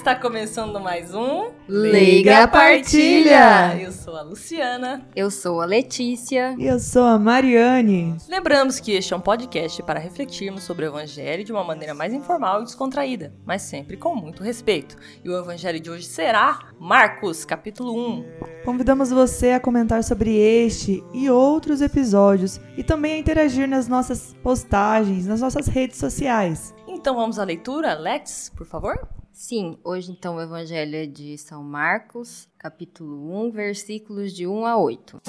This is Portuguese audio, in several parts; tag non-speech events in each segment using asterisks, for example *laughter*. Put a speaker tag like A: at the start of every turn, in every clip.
A: Está começando mais um
B: Liga Partilha.
A: Eu sou a Luciana.
B: Eu sou a Letícia.
C: E eu sou a Mariane.
A: Lembramos que este é um podcast para refletirmos sobre o Evangelho de uma maneira mais informal e descontraída, mas sempre com muito respeito. E o Evangelho de hoje será Marcos, capítulo 1.
C: Convidamos você a comentar sobre este e outros episódios e também a interagir nas nossas postagens, nas nossas redes sociais.
A: Então vamos à leitura, Lex, por favor?
B: Sim, hoje então o Evangelho é de São Marcos, capítulo 1, versículos de 1 a 8.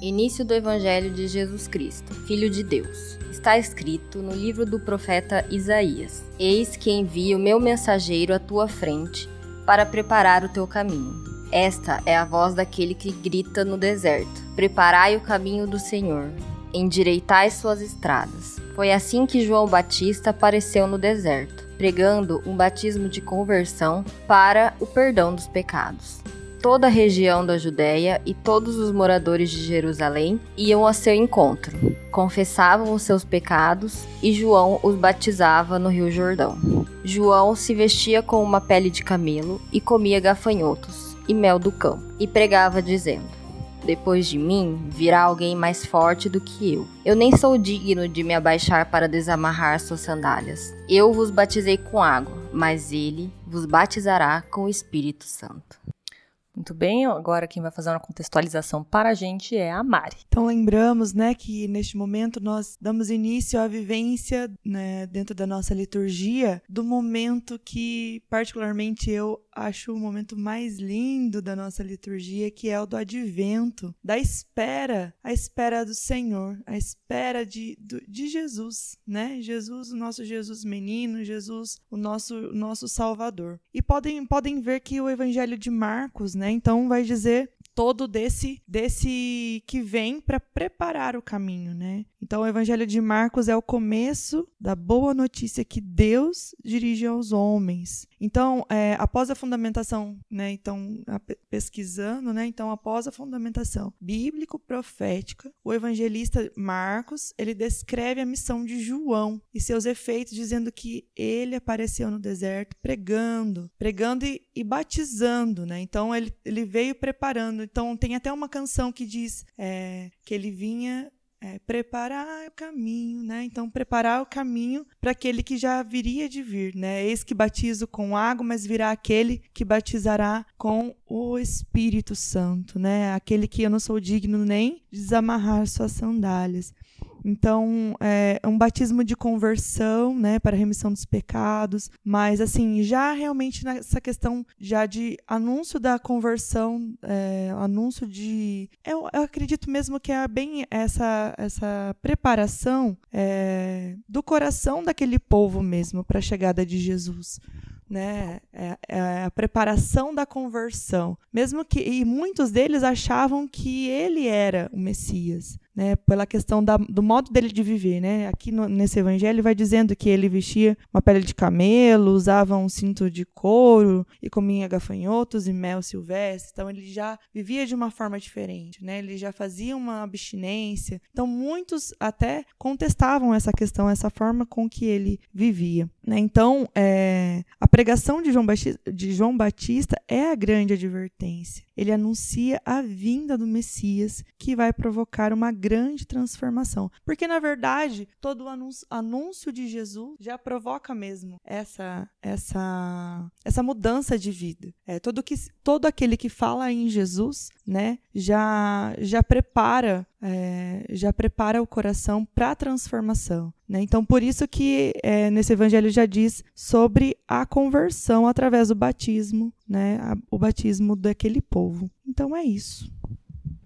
B: Início do Evangelho de Jesus Cristo, Filho de Deus. Está escrito no livro do profeta Isaías: Eis que envio meu mensageiro à tua frente para preparar o teu caminho. Esta é a voz daquele que grita no deserto: Preparai o caminho do Senhor, endireitai suas estradas. Foi assim que João Batista apareceu no deserto, pregando um batismo de conversão para o perdão dos pecados. Toda a região da Judéia e todos os moradores de Jerusalém iam a seu encontro, confessavam os seus pecados e João os batizava no Rio Jordão. João se vestia com uma pele de camelo e comia gafanhotos e mel do campo, e pregava dizendo: Depois de mim virá alguém mais forte do que eu. Eu nem sou digno de me abaixar para desamarrar suas sandálias. Eu vos batizei com água, mas ele vos batizará com o Espírito Santo.
A: Muito bem, agora quem vai fazer uma contextualização para a gente é a Mari.
C: Então lembramos, né, que neste momento nós damos início à vivência, né, dentro da nossa liturgia, do momento que particularmente eu acho o momento mais lindo da nossa liturgia, que é o do advento, da espera, a espera do Senhor, a espera de, de Jesus, né? Jesus, o nosso Jesus menino, Jesus, o nosso, nosso Salvador. E podem, podem ver que o Evangelho de Marcos, né? Então vai dizer todo desse desse que vem para preparar o caminho, né? Então o Evangelho de Marcos é o começo da boa notícia que Deus dirige aos homens. Então, é, após a fundamentação, né? Então, a, pesquisando, né? Então, após a fundamentação bíblico-profética, o evangelista Marcos ele descreve a missão de João e seus efeitos, dizendo que ele apareceu no deserto pregando, pregando e, e batizando, né? Então, ele, ele veio preparando então tem até uma canção que diz é, que ele vinha é, preparar o caminho, né? Então, preparar o caminho para aquele que já viria de vir, né? Eis que batizo com água, mas virá aquele que batizará com o Espírito Santo, né? Aquele que eu não sou digno nem de desamarrar suas sandálias. Então, é um batismo de conversão, né, para remissão dos pecados, mas assim, já realmente nessa questão já de anúncio da conversão, é, anúncio de, eu, eu, acredito mesmo que é bem essa essa preparação é, do coração daquele povo mesmo para a chegada de Jesus né? É, é, a preparação da conversão. Mesmo que e muitos deles achavam que ele era o Messias, né? Pela questão da, do modo dele de viver, né? Aqui no, nesse evangelho vai dizendo que ele vestia uma pele de camelo, usava um cinto de couro e comia gafanhotos e mel silvestre. Então ele já vivia de uma forma diferente, né? Ele já fazia uma abstinência. Então muitos até contestavam essa questão, essa forma com que ele vivia. Né? Então, é, a pregação de João, Batista, de João Batista é a grande advertência. Ele anuncia a vinda do Messias, que vai provocar uma grande transformação. Porque, na verdade, todo o anúncio, anúncio de Jesus já provoca mesmo essa, essa, essa mudança de vida. É, todo, que, todo aquele que fala em Jesus né, já, já prepara é, já prepara o coração para a transformação. Né? Então, por isso que é, nesse evangelho já diz sobre a conversão através do batismo, né? o batismo daquele povo. Então, é isso.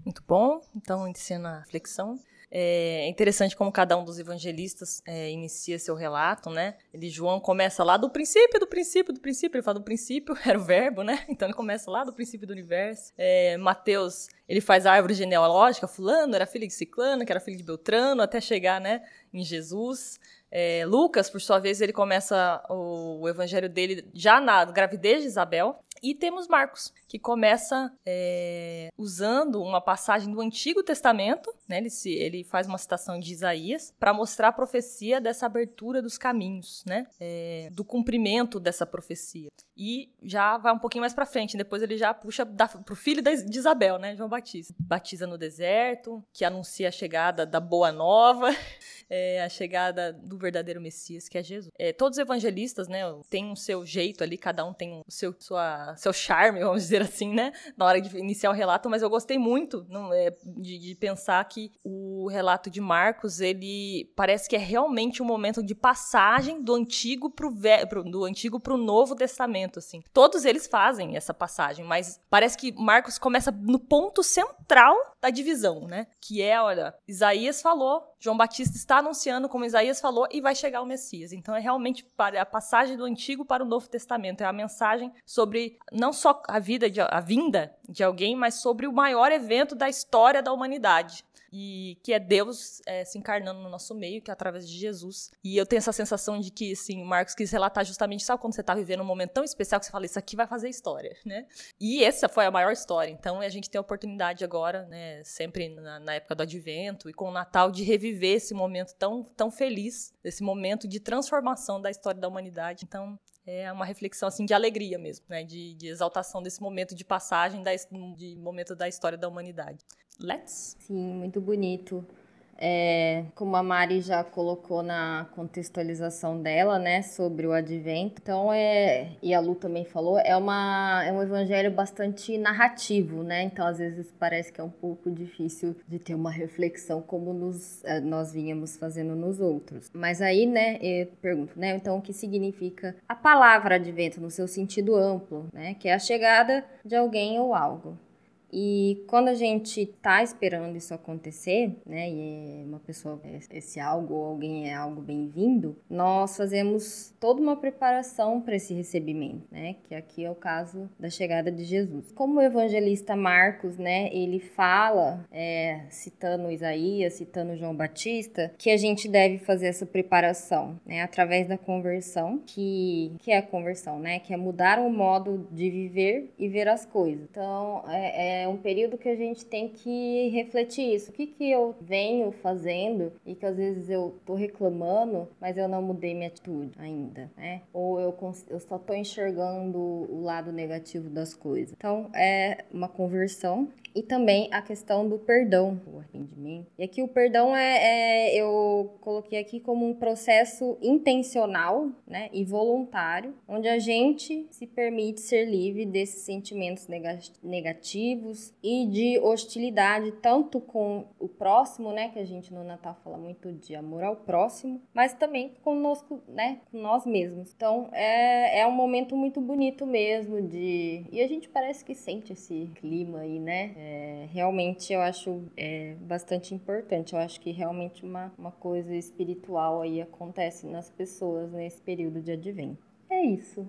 A: Muito bom. Então, ensina a flexão. É interessante como cada um dos evangelistas é, inicia seu relato, né? Ele, João, começa lá do princípio, do princípio, do princípio. Ele fala do princípio, *laughs* era o verbo, né? Então ele começa lá do princípio do universo. É, Mateus, ele faz a árvore genealógica. Fulano era filho de Ciclano, que era filho de Beltrano, até chegar, né, em Jesus. É, Lucas, por sua vez, ele começa o, o evangelho dele já na gravidez de Isabel. E temos Marcos, que começa é, usando uma passagem do Antigo Testamento, né? Ele, se, ele faz uma citação de Isaías para mostrar a profecia dessa abertura dos caminhos, né? É, do cumprimento dessa profecia. E já vai um pouquinho mais para frente, depois ele já puxa da, pro filho de Isabel, né? João Batista. Batiza no deserto, que anuncia a chegada da boa nova, *laughs* é, a chegada do verdadeiro Messias, que é Jesus. É, todos os evangelistas, né, têm o seu jeito ali, cada um tem o seu, sua, seu charme, vamos dizer assim, né, na hora de iniciar o relato, mas eu gostei muito não, é, de, de pensar que o relato de Marcos, ele parece que é realmente um momento de passagem do antigo pro, pro, do antigo pro Novo Testamento, assim. Todos eles fazem essa passagem, mas parece que Marcos começa no ponto central da divisão, né? Que é, olha, Isaías falou, João Batista está anunciando, como Isaías falou, e vai chegar o Messias. Então é realmente a passagem do Antigo para o Novo Testamento, é a mensagem sobre não só a vida de, a vinda de alguém, mas sobre o maior evento da história da humanidade e que é Deus é, se encarnando no nosso meio, que é através de Jesus. E eu tenho essa sensação de que, assim, Marcos quis relatar justamente, sabe quando você tá vivendo um momento tão especial que você fala, isso aqui vai fazer história, *laughs* né? E essa foi a maior história. Então a gente tem a oportunidade agora, né, sempre na, na época do advento e com o Natal, de reviver esse momento tão, tão feliz, esse momento de transformação da história da humanidade. Então, é uma reflexão assim de alegria mesmo, né? De, de exaltação desse momento de passagem da, de momento da história da humanidade. Let's?
B: Sim, muito bonito. É, como a Mari já colocou na contextualização dela, né, sobre o advento. Então é, e a Lu também falou, é uma é um evangelho bastante narrativo, né? Então às vezes parece que é um pouco difícil de ter uma reflexão como nos, é, nós vínhamos fazendo nos outros. Mas aí, né, eu pergunto, né, então o que significa a palavra advento no seu sentido amplo, né, que é a chegada de alguém ou algo. E quando a gente tá esperando isso acontecer, né, e é uma pessoa, esse algo ou alguém é algo bem-vindo, nós fazemos toda uma preparação para esse recebimento, né, que aqui é o caso da chegada de Jesus. Como o evangelista Marcos, né, ele fala, é, citando Isaías, citando João Batista, que a gente deve fazer essa preparação, né, através da conversão, que, que é a conversão, né, que é mudar o modo de viver e ver as coisas. Então, é, é é um período que a gente tem que refletir isso. O que, que eu venho fazendo e que às vezes eu tô reclamando, mas eu não mudei minha atitude ainda, né? Ou eu, eu só tô enxergando o lado negativo das coisas. Então, é uma conversão e também a questão do perdão, o arrependimento. E aqui o perdão é, é, eu coloquei aqui como um processo intencional, né, e voluntário, onde a gente se permite ser livre desses sentimentos negativos e de hostilidade tanto com o próximo, né, que a gente no Natal fala muito de amor ao próximo, mas também conosco, né, com nós mesmos. Então é, é um momento muito bonito mesmo de e a gente parece que sente esse clima aí, né? É, é, realmente eu acho é, bastante importante. Eu acho que realmente uma, uma coisa espiritual aí acontece nas pessoas nesse período de advento. É isso.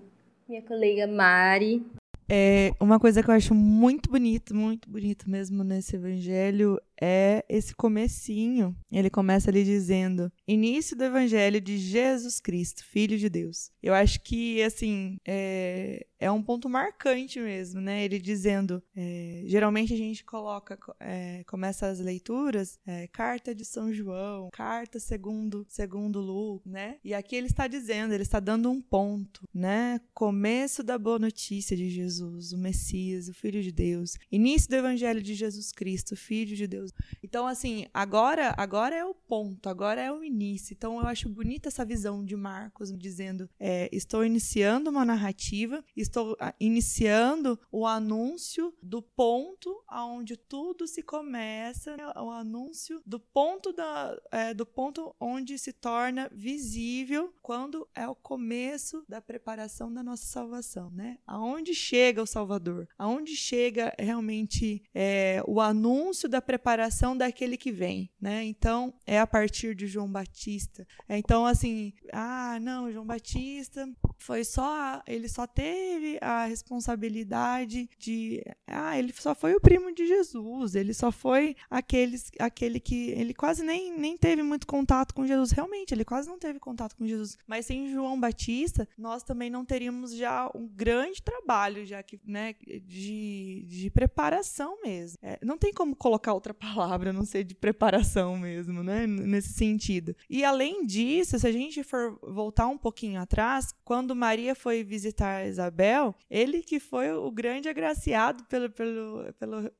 B: Minha colega Mari.
C: É, uma coisa que eu acho muito bonito, muito bonito mesmo nesse evangelho é esse comecinho. Ele começa ali dizendo: início do evangelho de Jesus Cristo, Filho de Deus. Eu acho que, assim, é, é um ponto marcante mesmo, né? Ele dizendo: é, geralmente a gente coloca, é, começa as leituras, é, carta de São João, carta segundo, segundo Lu, né? E aqui ele está dizendo, ele está dando um ponto, né? Começo da boa notícia de Jesus, o Messias, o Filho de Deus. Início do evangelho de Jesus Cristo, Filho de Deus. Então, assim, agora, agora é o ponto, agora é o início. Então, eu acho bonita essa visão de Marcos dizendo: é, estou iniciando uma narrativa, estou ah, iniciando o anúncio do ponto aonde tudo se começa, né? o anúncio do ponto da, é, do ponto onde se torna visível quando é o começo da preparação da nossa salvação, né? Aonde chega o Salvador? Aonde chega realmente é, o anúncio da preparação preparação daquele que vem, né? Então, é a partir de João Batista. É, então, assim, ah, não, João Batista foi só, ele só teve a responsabilidade de, ah, ele só foi o primo de Jesus, ele só foi aqueles, aquele que, ele quase nem, nem teve muito contato com Jesus, realmente, ele quase não teve contato com Jesus, mas sem João Batista, nós também não teríamos já um grande trabalho, já que, né, de, de preparação mesmo. É, não tem como colocar outra palavra, não sei, de preparação mesmo, né, nesse sentido. E além disso, se a gente for voltar um pouquinho atrás, quando Maria foi visitar Isabel, ele que foi o grande agraciado pelo, pelo, pelo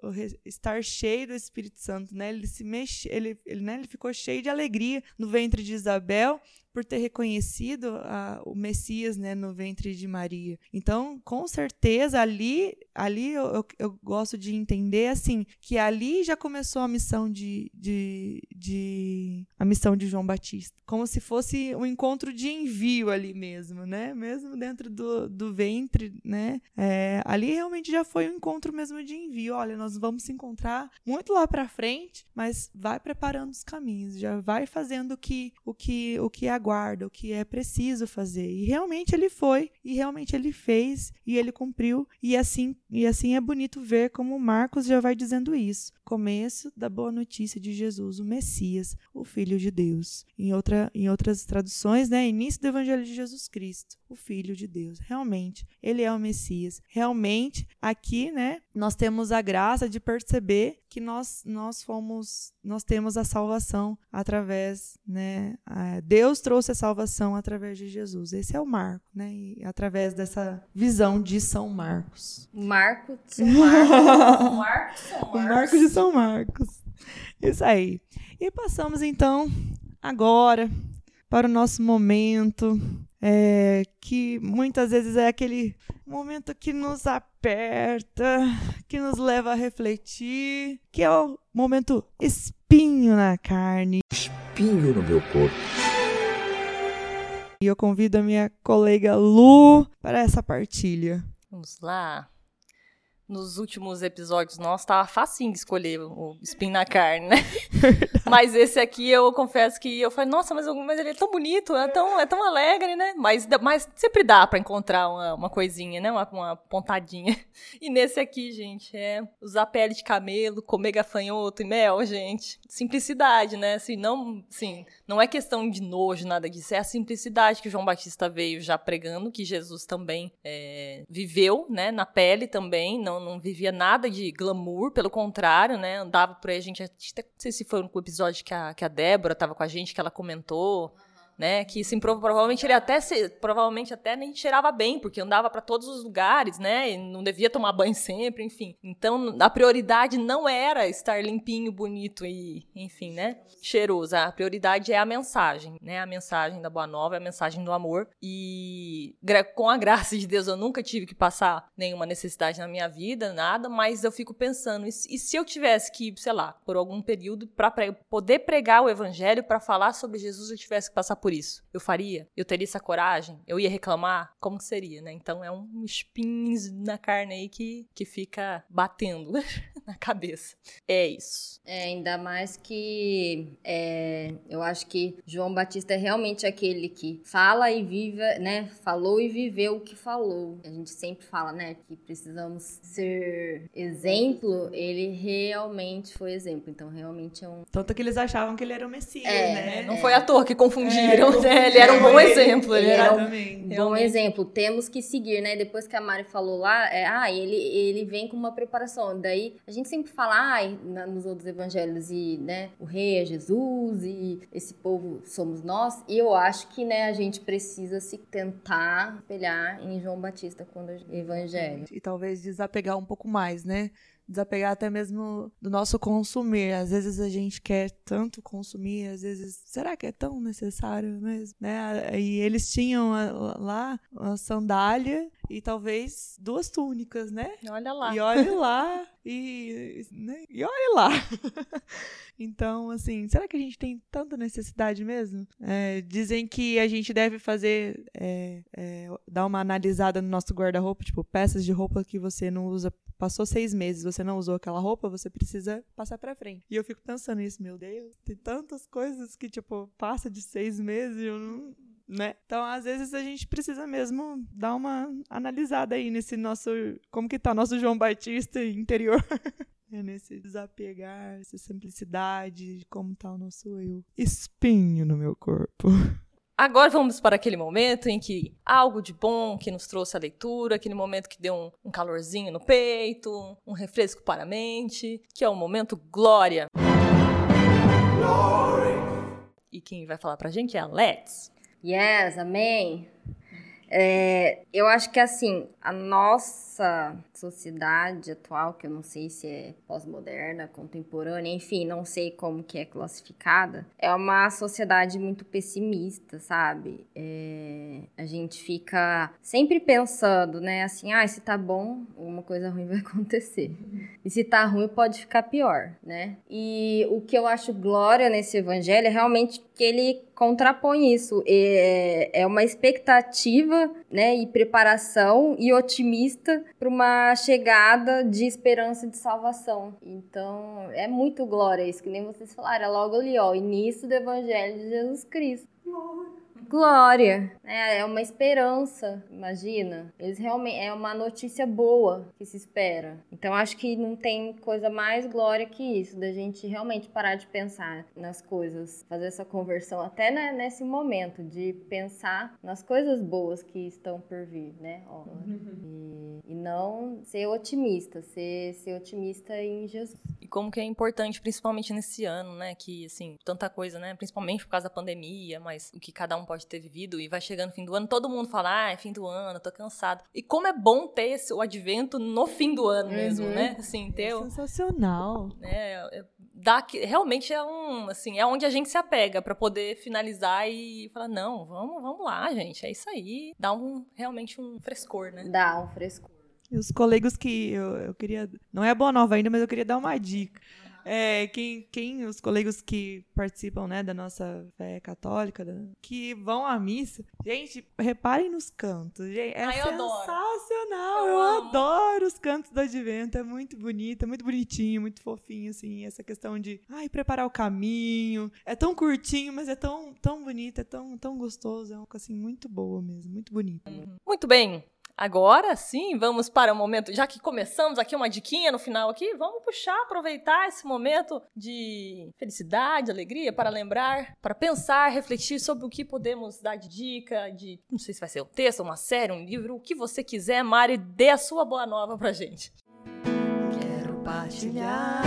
C: estar cheio do Espírito Santo, né? Ele se mexe, ele, ele, né? ele ficou cheio de alegria no ventre de Isabel por ter reconhecido a, o Messias né, no ventre de Maria. Então, com certeza, ali, ali eu, eu, eu, gosto de entender assim que ali já começou a missão de, de, de, a missão de João Batista, como se fosse um encontro de envio ali mesmo, né? Mesmo dentro do, do ventre, né? É, ali realmente já foi um encontro mesmo de envio. Olha, nós vamos se encontrar muito lá para frente, mas vai preparando os caminhos, já vai fazendo o que o que o que agora o que é preciso fazer. E realmente ele foi, e realmente ele fez, e ele cumpriu, e assim, e assim é bonito ver como Marcos já vai dizendo isso. Começo da boa notícia de Jesus, o Messias, o Filho de Deus. Em, outra, em outras traduções, né, início do Evangelho de Jesus Cristo, o Filho de Deus. Realmente, ele é o Messias. Realmente, aqui, né, nós temos a graça de perceber que nós nós fomos nós temos a salvação através né Deus trouxe a salvação através de Jesus esse é o Marco né e através dessa visão de São Marcos
B: Marco de São *laughs* Marcos
C: Marco São Marcos. o Marco de São Marcos isso aí e passamos então agora para o nosso momento é, que muitas vezes é aquele momento que nos aperta, que nos leva a refletir, que é o momento espinho na carne.
D: Espinho no meu corpo.
C: E eu convido a minha colega Lu para essa partilha.
A: Vamos lá nos últimos episódios nossos, tava facinho escolher o espinho na carne, né? *laughs* *laughs* mas esse aqui eu confesso que eu falei, nossa, mas, mas ele é tão bonito, é tão, é tão alegre, né? Mas, mas sempre dá para encontrar uma, uma coisinha, né? Uma, uma pontadinha. *laughs* E nesse aqui, gente, é usar pele de camelo, comer gafanhoto e mel, gente. Simplicidade, né? Assim, não, assim, não é questão de nojo, nada disso. É a simplicidade que João Batista veio já pregando, que Jesus também é, viveu, né? Na pele também, não não, não vivia nada de glamour, pelo contrário, né? Andava por aí, a gente, até, não sei se foi no episódio que a, que a Débora estava com a gente, que ela comentou né? Que sim, provavelmente ele até se, provavelmente até nem cheirava bem, porque andava para todos os lugares, né? E não devia tomar banho *laughs* sempre, enfim. Então, a prioridade não era estar limpinho, bonito e, enfim, né? Cheiroso. A prioridade é a mensagem, né? A mensagem da boa nova, a mensagem do amor. E com a graça de Deus eu nunca tive que passar nenhuma necessidade na minha vida, nada, mas eu fico pensando, e se eu tivesse que, sei lá, por algum período para poder pregar o evangelho, para falar sobre Jesus, eu tivesse que passar por por isso. Eu faria? Eu teria essa coragem? Eu ia reclamar? Como seria, né? Então é um espinho na carne aí que, que fica batendo *laughs* na cabeça. É isso.
B: É, ainda mais que é, eu acho que João Batista é realmente aquele que fala e vive, né? Falou e viveu o que falou. A gente sempre fala, né? Que precisamos ser exemplo. Ele realmente foi exemplo. Então, realmente é um.
C: Tanto que eles achavam que ele era o Messias, é, né?
A: Não é. foi à toa que confundiram. É, ele era um bom exemplo. Ele era
B: um bom exemplo. Temos que seguir, né? Depois que a Mari falou lá, é, ah, ele, ele vem com uma preparação. Daí a gente sempre fala, ah, nos outros evangelhos, e, né, o rei é Jesus, e esse povo somos nós. E eu acho que, né, a gente precisa se tentar espelhar em João Batista quando o evangelho.
C: E talvez desapegar um pouco mais, né? Desapegar até mesmo do nosso consumir. Às vezes a gente quer tanto consumir, às vezes, será que é tão necessário mesmo? Né? E eles tinham lá uma sandália e talvez duas túnicas, né?
A: Olha lá.
C: E olha lá, e, né? e olha lá. *laughs* Então, assim, será que a gente tem tanta necessidade mesmo? É, dizem que a gente deve fazer, é, é, dar uma analisada no nosso guarda-roupa, tipo, peças de roupa que você não usa passou seis meses, você não usou aquela roupa, você precisa passar pra frente. E eu fico pensando nisso, meu Deus, tem tantas coisas que, tipo, passa de seis meses e eu não. Né? Então, às vezes, a gente precisa mesmo dar uma analisada aí nesse nosso. Como que tá nosso João Batista interior. *laughs* É nesse desapegar, essa simplicidade, como tá o nosso eu. Espinho no meu corpo.
A: Agora vamos para aquele momento em que algo de bom que nos trouxe a leitura, aquele momento que deu um, um calorzinho no peito, um refresco para a mente, que é o momento glória. E quem vai falar pra gente é a Let's.
B: Yes, amém. É, eu acho que assim, a nossa sociedade atual, que eu não sei se é pós-moderna, contemporânea, enfim, não sei como que é classificada, é uma sociedade muito pessimista, sabe? É, a gente fica sempre pensando, né, assim, ah, se tá bom, uma coisa ruim vai *laughs* acontecer. E se tá ruim, pode ficar pior, né? E o que eu acho glória nesse evangelho é realmente que ele contrapõe isso. É, é uma expectativa, né, e preparação e otimista para uma chegada de esperança de salvação. Então, é muito glória isso, que nem vocês falaram, é logo ali, ó, início do evangelho de Jesus Cristo. Glória glória, né? é uma esperança, imagina. Eles realmente é uma notícia boa que se espera. Então acho que não tem coisa mais glória que isso, da gente realmente parar de pensar nas coisas, fazer essa conversão até né, nesse momento de pensar nas coisas boas que estão por vir, né? Ó, e, e, não ser otimista, ser, ser otimista em Jesus.
A: E como que é importante, principalmente nesse ano, né? Que assim, tanta coisa, né? Principalmente por causa da pandemia, mas o que cada um pode pode ter vivido e vai chegando o fim do ano, todo mundo fala, ah, é fim do ano, tô cansado. E como é bom ter esse, o advento no fim do ano mesmo, uhum. né? Assim, ter
C: é sensacional.
A: É, é, dá, realmente é um, assim, é onde a gente se apega para poder finalizar e falar, não, vamos, vamos lá, gente, é isso aí. Dá um, realmente um frescor, né?
B: Dá um frescor.
C: E os colegas que eu, eu queria. Não é boa nova ainda, mas eu queria dar uma dica. É, quem, quem, os colegas que participam, né, da nossa fé católica, da, que vão à missa, gente, reparem nos cantos. Gente, é Ai, sensacional. Eu, eu adoro os cantos do advento. É muito bonito, é muito bonitinho, muito fofinho, assim, essa questão de, ai, preparar o caminho. É tão curtinho, mas é tão, tão bonito, é tão, tão gostoso. É uma coisa, assim, muito boa mesmo, muito bonito.
A: Muito bem. Agora sim, vamos para o momento, já que começamos aqui uma diquinha no final aqui, vamos puxar, aproveitar esse momento de felicidade, alegria, para lembrar, para pensar, refletir sobre o que podemos dar de dica, de, não sei se vai ser um texto, uma série, um livro, o que você quiser, Mari, dê a sua boa nova pra gente.
E: Quero partilhar,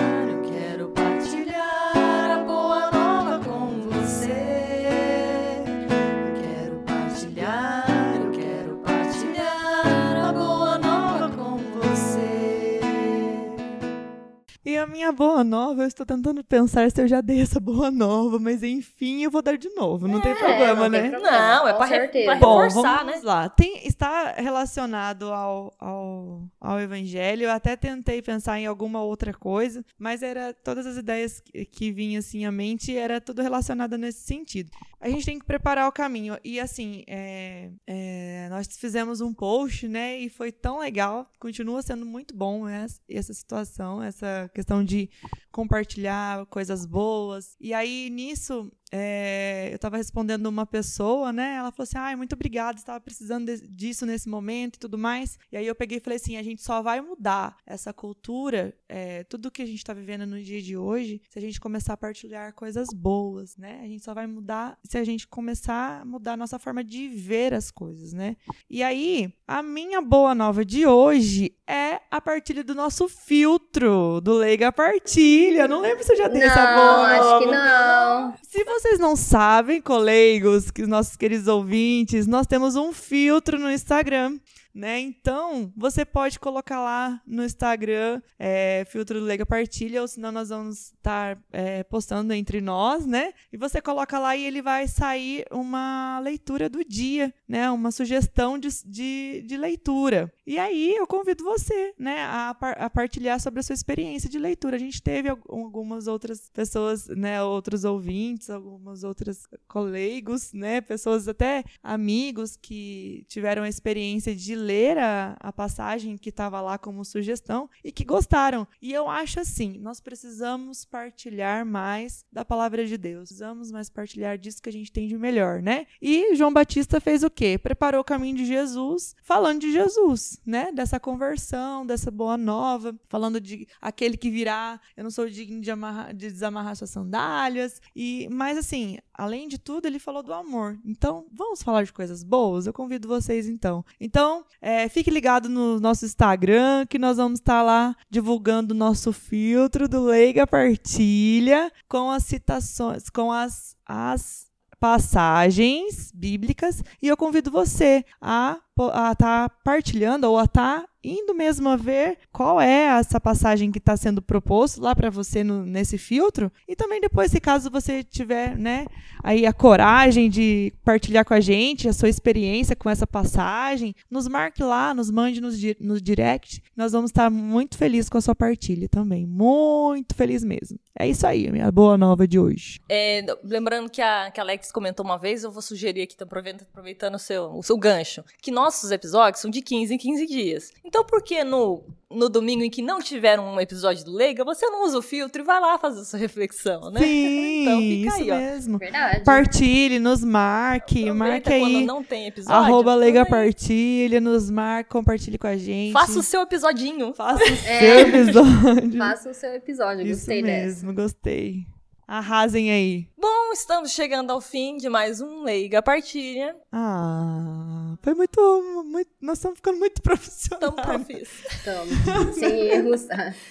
C: E a minha boa nova, eu estou tentando pensar se eu já dei essa boa nova, mas enfim, eu vou dar de novo. Não é, tem problema,
A: não
C: né?
A: Tem problema, não, é para re reforçar,
C: Bom, vamos né? lá. Tem, está relacionado ao, ao, ao evangelho. Eu até tentei pensar em alguma outra coisa, mas era todas as ideias que, que vinham assim à mente era tudo relacionado nesse sentido. A gente tem que preparar o caminho. E assim, é, é, nós fizemos um post, né? E foi tão legal. Continua sendo muito bom essa, essa situação, essa questão de compartilhar coisas boas. E aí, nisso, é, eu estava respondendo uma pessoa, né? Ela falou assim: ai, muito obrigada, estava precisando de, disso nesse momento e tudo mais. E aí eu peguei e falei assim: a gente só vai mudar essa cultura, é, tudo que a gente está vivendo no dia de hoje, se a gente começar a partilhar coisas boas, né? A gente só vai mudar se a gente começar a mudar a nossa forma de ver as coisas, né? E aí, a minha boa nova de hoje é a partilha do nosso filtro, do Leiga Partilha. Não lembro se eu já dei
B: não,
C: essa boa.
B: Acho que não.
C: Se vocês não sabem, colegas, que nossos queridos ouvintes, nós temos um filtro no Instagram né? Então, você pode colocar lá no Instagram, é, filtro do Leiga Partilha, ou senão nós vamos estar é, postando entre nós, né? E você coloca lá e ele vai sair uma leitura do dia, né? Uma sugestão de, de, de leitura. E aí eu convido você, né, a, a partilhar sobre a sua experiência de leitura. A gente teve algumas outras pessoas, né, outros ouvintes, algumas outras colegas, né, pessoas até amigos que tiveram a experiência de ler a, a passagem que estava lá como sugestão e que gostaram. E eu acho assim, nós precisamos partilhar mais da palavra de Deus. Precisamos mais partilhar disso que a gente tem de melhor, né? E João Batista fez o quê? Preparou o caminho de Jesus, falando de Jesus, né? Dessa conversão, dessa boa nova, falando de aquele que virá, eu não sou digno de, amarrar, de desamarrar suas sandálias. E, mas assim, além de tudo, ele falou do amor. Então, vamos falar de coisas boas? Eu convido vocês então. Então, é, fique ligado no nosso Instagram, que nós vamos estar lá divulgando o nosso filtro do Leiga Partilha com as citações, com as, as passagens bíblicas e eu convido você a estar tá partilhando ou a tá indo mesmo a ver qual é essa passagem que está sendo proposto lá para você no, nesse filtro. E também depois se caso você tiver né aí a coragem de partilhar com a gente a sua experiência com essa passagem nos marque lá nos mande nos, no direct. Nós vamos estar muito felizes com a sua partilha também. Muito feliz mesmo. É isso aí a minha boa nova de hoje.
A: É, lembrando que a, que a Alex comentou uma vez eu vou sugerir aqui aproveitando o seu, o seu gancho que nós nossos episódios são de 15 em 15 dias. Então, por que no, no domingo em que não tiver um episódio do Leiga, você não usa o filtro e vai lá fazer sua reflexão, né?
C: Sim, então, fica isso aí, ó. mesmo. Verdade. Partilhe, nos marque, Aproveita marque aí.
A: quando não tem episódio.
C: Arroba Leiga Partilha, nos marque, compartilhe com a gente.
A: Faça o seu episodinho.
C: Faça o *laughs* é. seu episódio.
B: Faça o seu episódio, gostei
C: isso mesmo, dessa. gostei. Arrasem aí.
A: Bom, estamos chegando ao fim de mais um Leiga Partilha.
C: Ah, foi muito, muito. Nós estamos ficando muito *laughs* profissionais.
A: Estamos profis.
B: Estamos. Sem erros.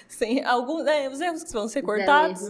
A: Sem alguns. É, os erros que vão ser cortados.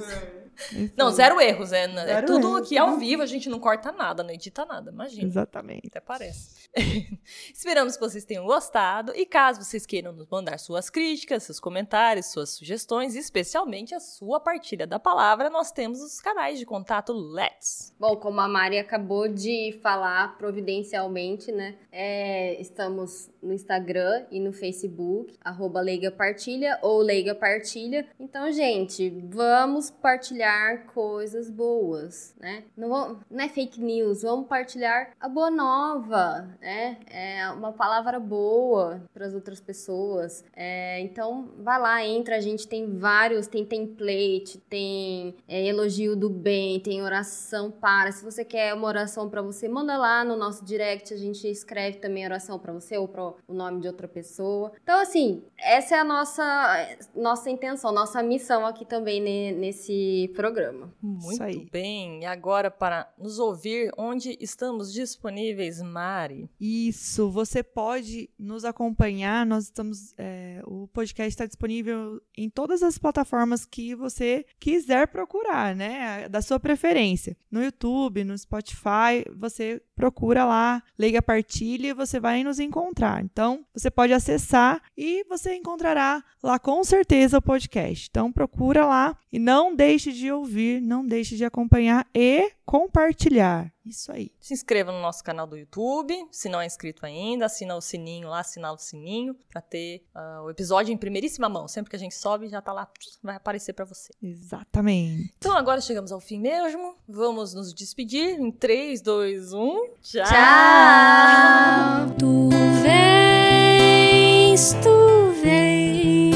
A: Não, zero erros. É, é zero é tudo erros. aqui ao vivo, a gente não corta nada, não edita nada, imagina.
C: Exatamente.
A: Até parece. *laughs* Esperamos que vocês tenham gostado. E caso vocês queiram nos mandar suas críticas, seus comentários, suas sugestões, especialmente a sua partilha da palavra, nós temos os canais de contato Let's.
B: Bom, como a Mari acabou de falar providencialmente, né? É, estamos no Instagram e no Facebook, arroba Leiga Partilha ou Leiga Partilha. Então, gente, vamos partilhar coisas boas, né? Não, vamos, não é fake news, vamos partilhar a boa nova, né? É uma palavra boa para as outras pessoas. É, então, vai lá, entra, a gente tem vários, tem template, tem é, elogio do bem, tem oração para. Se você quer uma oração para você, manda lá no nosso direct, a gente escreve também oração para você ou para o nome de outra pessoa. Então, assim, essa é a nossa, nossa intenção, nossa missão aqui também nesse programa.
A: Muito bem. E agora, para nos ouvir, onde estamos disponíveis, Mari?
C: Isso, você pode nos acompanhar. Nós estamos. É, o podcast está disponível em todas as plataformas que você quiser procurar, né? Da sua preferência. No YouTube, no Spotify, você procura lá, Leiga Partilha e você vai nos encontrar. Então, você pode acessar e você encontrará lá com certeza o podcast. Então, procura lá e não deixe de ouvir, não deixe de acompanhar e compartilhar. Isso aí.
A: Se inscreva no nosso canal do YouTube, se não é inscrito ainda, assina o sininho lá, assina o sininho para ter uh, o episódio em primeiríssima mão. Sempre que a gente sobe, já tá lá, vai aparecer para você.
C: Exatamente.
A: Então agora chegamos ao fim mesmo. Vamos nos despedir em 3, 2, 1.
B: Tchau! Tchau.
E: Tu vens, tu vens.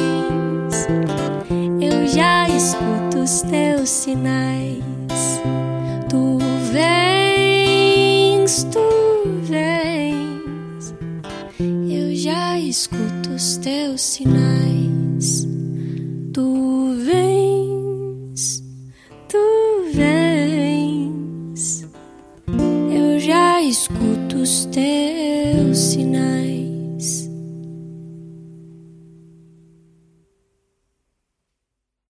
E: Eu já escuto os teus sinais. Vens. Eu já escuto os teus sinais.